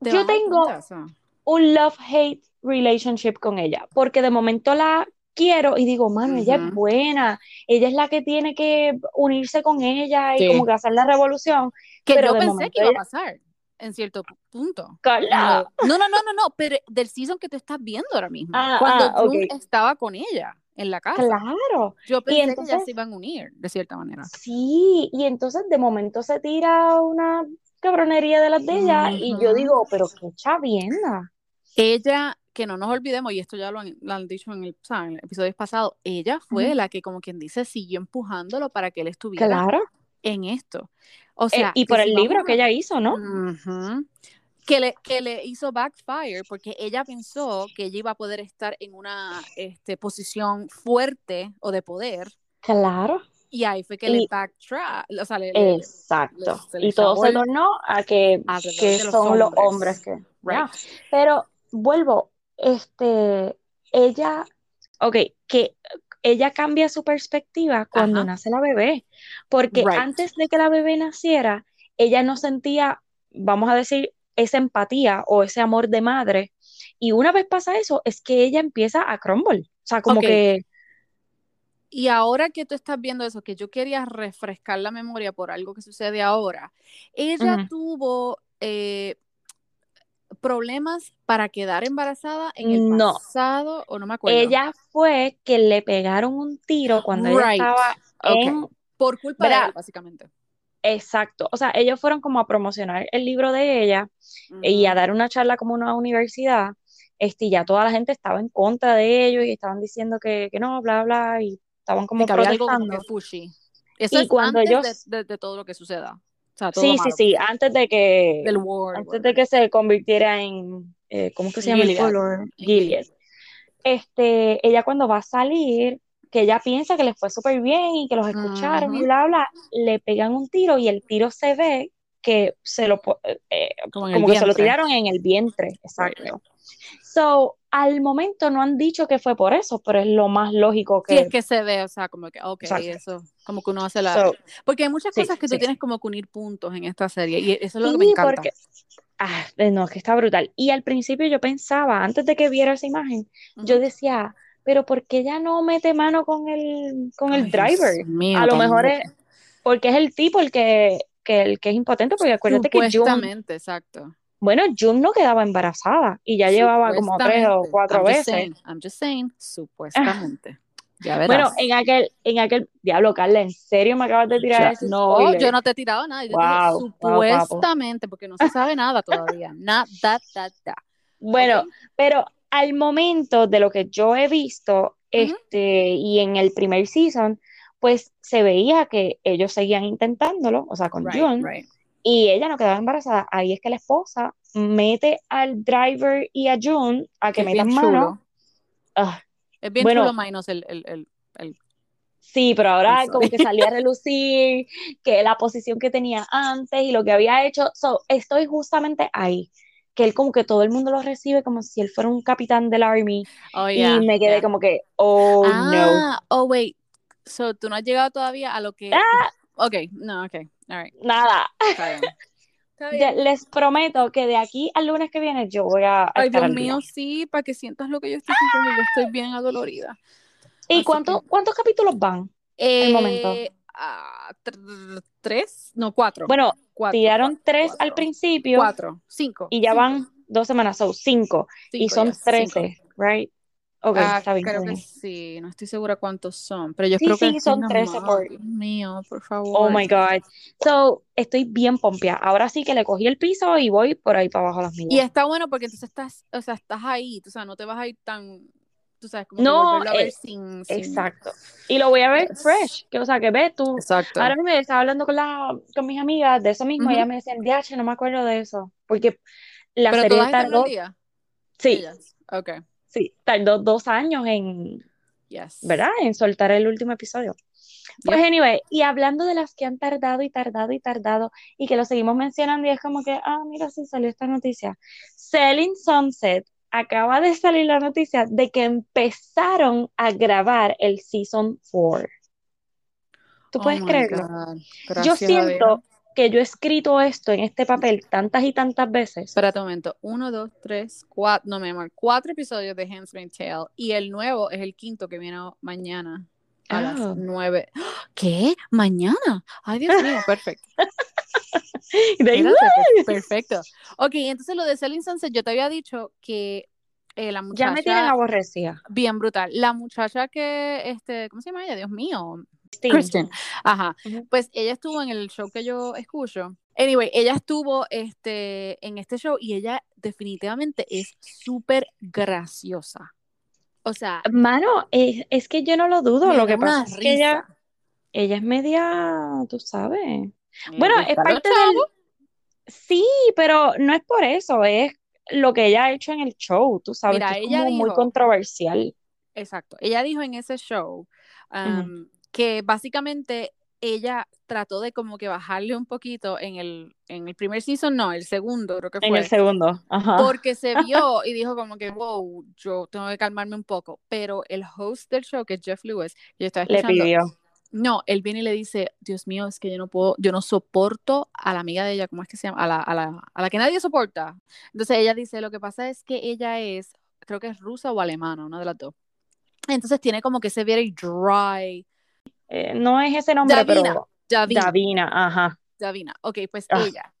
yo a tengo cuenta, o sea. un love-hate relationship con ella, porque de momento la quiero y digo, mano, ella es buena, ella es la que tiene que unirse con ella y Sí. como que hacer la revolución, Que pero yo de pensé que iba a pasar en cierto pu- punto. Carla, No, no, no, no, no, pero del season que tú estás viendo ahora mismo. Ah, cuando ah, June ok. estaba con ella en la casa. claro, Yo pensé que ya se iban a unir, de cierta manera. sí, y entonces de momento se tira una cabronería de las de ella y yo digo, pero qué chavienda. Ella, que no nos olvidemos, y esto ya lo han, lo han dicho en el, o sea, en el episodio pasado, ella fue la que, como quien dice, siguió empujándolo para que él estuviera Claro, en esto. O Eh, sea, y por el libro que ella hizo, ¿no? Que le, que le hizo backfire porque ella pensó que ella iba a poder estar en una este, posición fuerte o de poder. Claro. Y ahí fue que Y- le backtrack, o sea, le- le- Exacto. le- se le y todo se tornó a que, que son los hombres. hombres que. Right. Pero vuelvo, este, ella, ok, que ella cambia su perspectiva cuando Ajá. nace la bebé, porque Right. antes de que la bebé naciera, ella no sentía, vamos a decir, esa empatía o ese amor de madre. Y una vez pasa eso, es que ella empieza a crumble. O sea, como que, Y ahora que tú estás viendo eso, que yo quería refrescar la memoria por algo que sucede ahora, ella tuvo eh, problemas para quedar embarazada en el No. pasado, o no me acuerdo. ella fue que le pegaron un tiro cuando ella estaba en Por culpa de él, básicamente. Exacto, o sea, ellos fueron como a promocionar el libro de ella y a dar una charla como una universidad, este, y ya toda la gente estaba en contra de ellos y estaban diciendo que, que no, bla, bla, y estaban como Sí, que había algo como protestando. que. Eso Y es cuando antes ellos- de, de- de todo lo que suceda. O sea, todo Sí, sí, malo. sí, antes de que, Del war. antes de que se convirtiera en, eh, ¿cómo que se llama el Gilead. Gilead. Este, ella cuando va a salir, que ella piensa que les fue súper bien y que los escucharon y bla, bla, le pegan un tiro y el tiro se ve que se lo, po- eh, Como que se lo tiraron en el vientre, exacto. So, al momento no han dicho que fue por eso, pero es lo más lógico Sí, que... es que se ve, o sea, como que, ok, Exacto. eso, como que uno hace la... So, porque hay muchas sí, cosas que tú sí. tienes como que unir puntos en esta serie, y eso es lo que me sí, encanta. porque... Ah, eh, no, es que está brutal. Y al principio yo pensaba, antes de que viera esa imagen, yo Ujú. decía, pero ¿por qué ella no mete mano con el, con el Ay, driver? Dios mío, A lo mejor es porque es el tipo el que, que, el que es impotente, porque acuérdate que Supuestamente, exacto. Bueno, June no quedaba embarazada y ya llevaba como tres o cuatro I'm veces. saying, I'm just saying, supuestamente. Ya verás. Bueno, en aquel, en aquel, diablo, Carla, ¿en serio me acabas de tirar ese no, yo no te he tirado nada. Yo te Wow, dije wow, papo. supuestamente, porque no se sabe nada todavía. Nada, da, da. Bueno, ¿ok? pero al momento de lo que yo he visto, este, y en el primer season, pues se veía que ellos seguían intentándolo, o sea, con Right, June, right. Y ella no quedaba embarazada. Ahí es que la esposa mete al driver y a June a que Es metan mano. Ah, Es bien Bueno. chulo menos el, el, el, el- sí, pero ahora como que salía a relucir que la posición que tenía antes y lo que había hecho. So, estoy justamente ahí. Que él como que todo el mundo lo recibe como si él fuera un capitán del army. Oh, y yeah, me quedé yeah. como que, oh no. Ah, oh, wait. So, tú no has llegado todavía a lo que. Ah. Ok, no, ok. All right. Nada. Está bien. Está Ya bien. les prometo que de aquí al lunes que viene yo voy a, Ay, estar Dios mío, sí, para que sientas lo que yo estoy sintiendo. Yo estoy bien adolorida. ¿Y cuánto- cuántos capítulos van? Eh, momento. ah, tr- ¿Tres? No, cuatro. Bueno, cuatro, tiraron tres cuatro. al principio Cuatro, cinco. y ya cinco, van dos semanas, son cinco. y son trece, right? Ok, Ah, está bien, creo está que sí, no estoy segura cuántos son, pero yo Sí, creo que sí, son tengan 13 más. por- Dios mío, por favor. Oh my God. So, estoy bien pompia. Ahora sí que le cogí el piso y voy por ahí para abajo las Y millas. está bueno porque entonces estás, o sea, estás ahí, tú sabes, no te vas a ir tan, tú sabes, como No, que a ver eh, sin, sin- Exacto. Y lo voy a ver Yes. fresh. Que, o sea, que ves tú. Exacto. Ahora me estaba hablando con, la, con mis amigas de eso mismo. Ujú. Ellas me decían, DH, no me acuerdo de eso. Porque la pero serie día. sí, Ellas. Ok. Sí, tardó dos años en, Yes. ¿verdad? En soltar el último episodio. Pues anyway, y hablando de las que han tardado y tardado y tardado y que lo seguimos mencionando y es como que, ah, mira, sí salió esta noticia. Selling Sunset acaba de salir la noticia de que empezaron a grabar el Season 4. ¿Tú Oh puedes creerlo? Yo siento. Que yo he escrito esto en este papel tantas y tantas veces. Espérate un momento. Uno, dos, tres, cuatro. No, mi amor. Cuatro episodios de Handmaid's Tale. Y el nuevo es el quinto que viene mañana a Ah. las nueve. ¿Qué? ¿Mañana? Ay, Dios mío. Perfecto. Perfecto. Ok, entonces lo de Selling Sunset, yo te había dicho que eh, la ya me tienen muchacha, aborrecida. bien brutal, la muchacha que, este, ¿cómo se llama ella? Dios mío. Kristen. Ajá. Pues ella estuvo en el show que yo escucho. Anyway, ella estuvo este, en este show y ella definitivamente es súper graciosa. O sea, Mano, es, es que yo no lo dudo. Lo que pasa es que ella, ella es media, tú sabes. Bueno, es parte del. Sí, pero no es por eso, es lo que ella ha hecho en el show, tú sabes, Mira, que es ella como muy dijo- controversial. Exacto. Ella dijo en ese show um, que básicamente ella trató de como que bajarle un poquito en el, en el primer season, no, el segundo creo que En fue. el segundo, ajá. porque se vio y dijo como que, wow, yo tengo que calmarme un poco. Pero el host del show, que es Jeff Lewis, yo estaba Le escuchando, pidió. no, él viene y le dice, Dios mío, es que yo no puedo, yo no soporto a la amiga de ella, ¿cómo es que se llama? A la, a la, a la que nadie soporta. Entonces ella dice, lo que pasa es que ella es, creo que es rusa o alemana, una de las dos. Entonces tiene como que ese very dry. Eh, no es ese nombre, Davina, pero Davina, Davina, ajá. Davina. Ok, pues Ah, ella.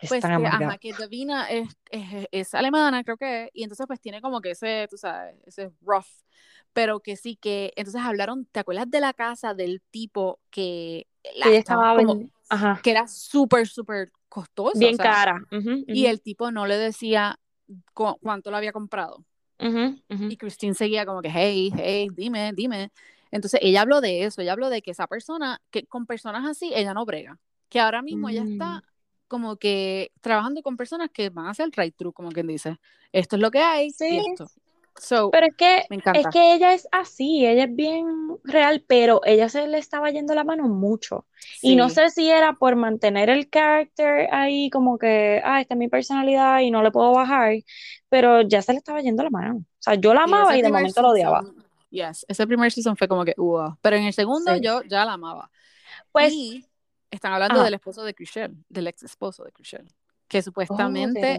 Es Pues que, ajá, que Davina es, es, es alemana, creo que, y entonces pues tiene como que ese, tú sabes, ese rough, pero que sí que, entonces hablaron, ¿te acuerdas de la casa del tipo que la Que ella estaba como, ajá, que era súper, súper costosa, bien o sea, cara. Y el tipo no le decía cu- cuánto lo había comprado, ujú. y Christine seguía como que, hey, hey, dime, dime, entonces ella habló de eso, ella habló de que esa persona, que con personas así, ella no brega, que ahora mismo ella está Mm. como que trabajando con personas que van a hacer right through, como quien dice. Esto es lo que hay Sí. y esto. So, Pero es que, es que ella es así, ella es bien real, pero ella se le estaba yendo la mano mucho. Y no sé si era por mantener el carácter ahí como que, ah, esta es mi personalidad y no le puedo bajar, pero ya se le estaba yendo la mano. O sea, yo la amaba y de momento lo odiaba. Yes, ese primer season fue como que, wow. Pero en el segundo Sí. yo ya la amaba. Pues, y están hablando ajá. del esposo de Chriselle, del ex esposo de Chriselle, que Oh, supuestamente,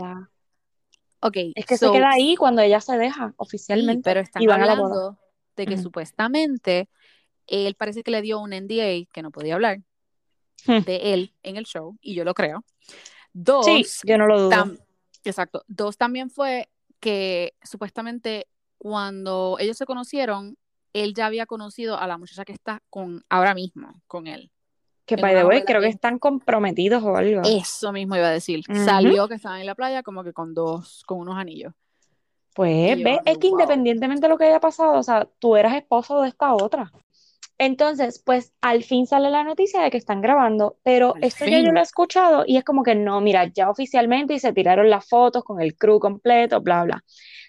ok, Es que so, se queda ahí cuando ella se deja sí, oficialmente pero están y van a la boda. hablando de que supuestamente él parece que le dio un NDA que no podía hablar Hmm. de él en el show, y yo lo creo. Sí, Dos, yo no lo dudo. exacto. Dos también fue que supuestamente cuando ellos se conocieron, él ya había conocido a la muchacha que está con ahora mismo con él. Que by the way, creo que que- están comprometidos o algo. Eso mismo iba a decir. Ujú. Salió que estaban en la playa como que con dos, con unos anillos. Pues, yo ve, es que wow. independientemente de lo que haya pasado, o sea, tú eras esposo de esta otra. Entonces, pues al fin sale la noticia de que están grabando, pero Al esto ya yo fin. lo he escuchado y es como que no, mira, ya oficialmente y se tiraron las fotos con el crew completo, bla, bla.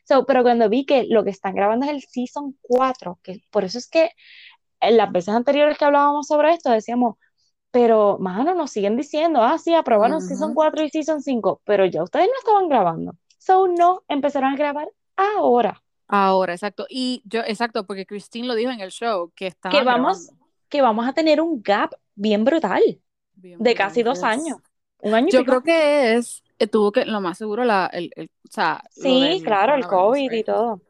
So, pero cuando vi que lo que están grabando es el season 4, que por eso es que en las veces anteriores que hablábamos sobre esto decíamos, pero, mano, nos siguen diciendo, ah, sí, aprobaron season Ujú. 4 y season 5, pero ya ustedes no estaban grabando. So, no, empezaron a grabar ahora. Ahora, exacto. Y yo, exacto, porque Christine lo dijo en el show, que Que estaban vamos, grabando. que vamos a tener un gap bien brutal Bien de brutal, casi dos años. Un año Yo pico. creo que es, tuvo que, lo más seguro, la, el, el- o sea, Sí, claro, el COVID y right? todo.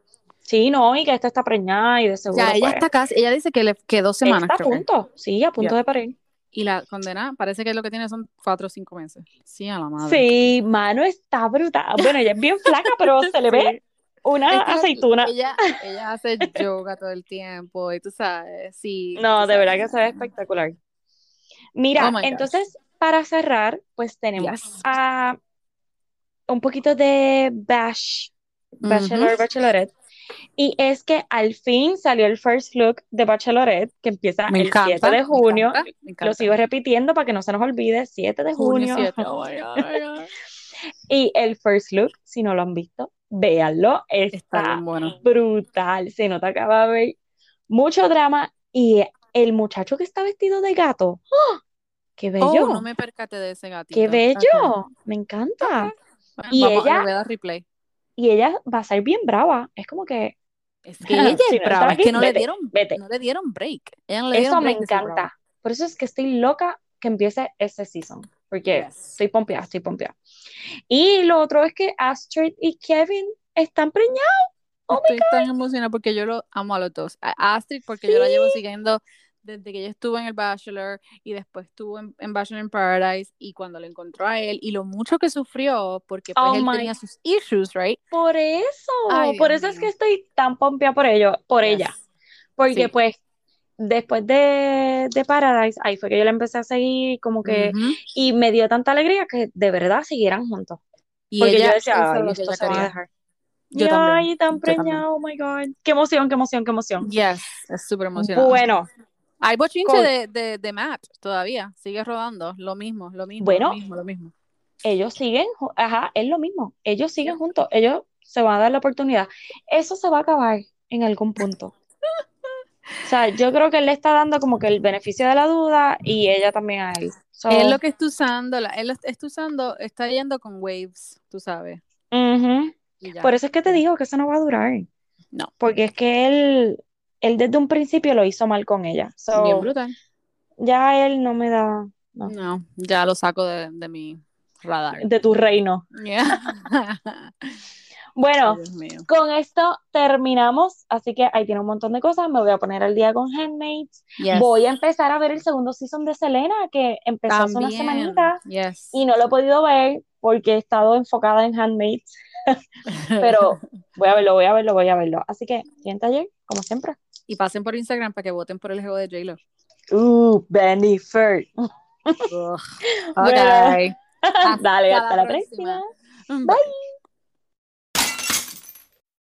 Sí, no, y que esta está preñada y de seguro, Ya, ella pues, está casi, ella dice que le quedó semanas, está a que. punto, sí, a punto Yeah. de parir. Y la condena parece que lo que tiene son cuatro o cinco meses. Sí, a la madre. Sí, mano, está brutal. Bueno, ella es bien flaca, pero se le ve una Es que aceituna. ella, ella hace yoga todo el tiempo y tú sabes, sí. No, de verdad que se ve espectacular. Mira, Oh entonces, para cerrar, pues tenemos Yes. a un poquito de Bash, Bachelor, Ujú. Bachelorette. Y es que al fin salió el first look de Bachelorette, que empieza Me el 7 encanta, de me junio. encanta, me Lo encanta. sigo repitiendo para que no se nos olvide, 7 de Junio junio. 7. Oh oh. Y el first look, si no lo han visto, véanlo, Está está bueno. brutal. Se nota que va a haber mucho drama. Y el muchacho que está vestido de gato, ¡oh! ¡Qué Oh, bello! no me percaté de ese ¡Qué gatito. Ok. bello! Me encanta. Ok. Y vamos, le ella, voy a dar replay. y ella va a ser bien brava. Es como que, Es que ella si es no brava, estás es que aquí, no le vete, dieron, vete. no le dieron break. Ella no le Eso dieron me break brava. encanta. Por eso es que estoy loca que empiece este season. Porque Yes. estoy pompeada, estoy pompeada. Y lo otro es que Astrid y Kevin están preñados. Oh Estoy tan emocionada porque yo lo amo a los dos. A Astrid porque yo la llevo siguiendo desde que ella estuvo en el Bachelor y después estuvo en, en Bachelor in Paradise y cuando lo encontró a él y lo mucho que sufrió porque pues Oh él my- tenía sus issues, right? Por eso, Ay, por Dios eso es mío. que estoy tan pompeada por ello, por Yes. ella. Porque Sí. pues después de, de Paradise, ahí fue que yo la empecé a seguir como que, Ujú. y me dio tanta alegría que de verdad siguieran juntos. Y Porque ella, yo decía, es ay, esto se van a dejar. Yo y también, tan preñado, oh my God. Qué emoción, qué emoción, qué emoción. Yes, es súper emocionante. Bueno, Hay bochinche Con- de, de, de Matt todavía, sigue rodando, lo mismo, lo mismo, Bueno, lo mismo, lo mismo. ellos siguen, ajá, es lo mismo, ellos siguen juntos, ellos se van a dar la oportunidad. Eso se va a acabar en algún punto. O sea, yo creo que él le está dando como que el beneficio de la duda y ella también a él. So, Él lo que está usando, la- él está usando, está yendo con waves, tú sabes. ya. Por eso es que te digo que eso no va a durar. No. Porque es que él, él desde un principio lo hizo mal con ella. So, Bien brutal. ya él no me da no. No, ya lo saco de, de mi radar. de tu reino. Yeah. Bueno, con esto terminamos, así que ahí tiene un montón de cosas. Me voy a poner al día con Handmaids. Yes. Voy a empezar a ver el segundo season de Selena, que empezó hace una También. semanita Yes. y no lo he podido ver porque he estado enfocada en Handmaids, pero voy a verlo, voy a verlo, voy a verlo. Así que, en taller, como siempre. Y pasen por Instagram para que voten por el juego de J-Lo. Uh, Benny Fert. Bueno. Ok. Dale, Hasta la la próxima. próxima. Bye.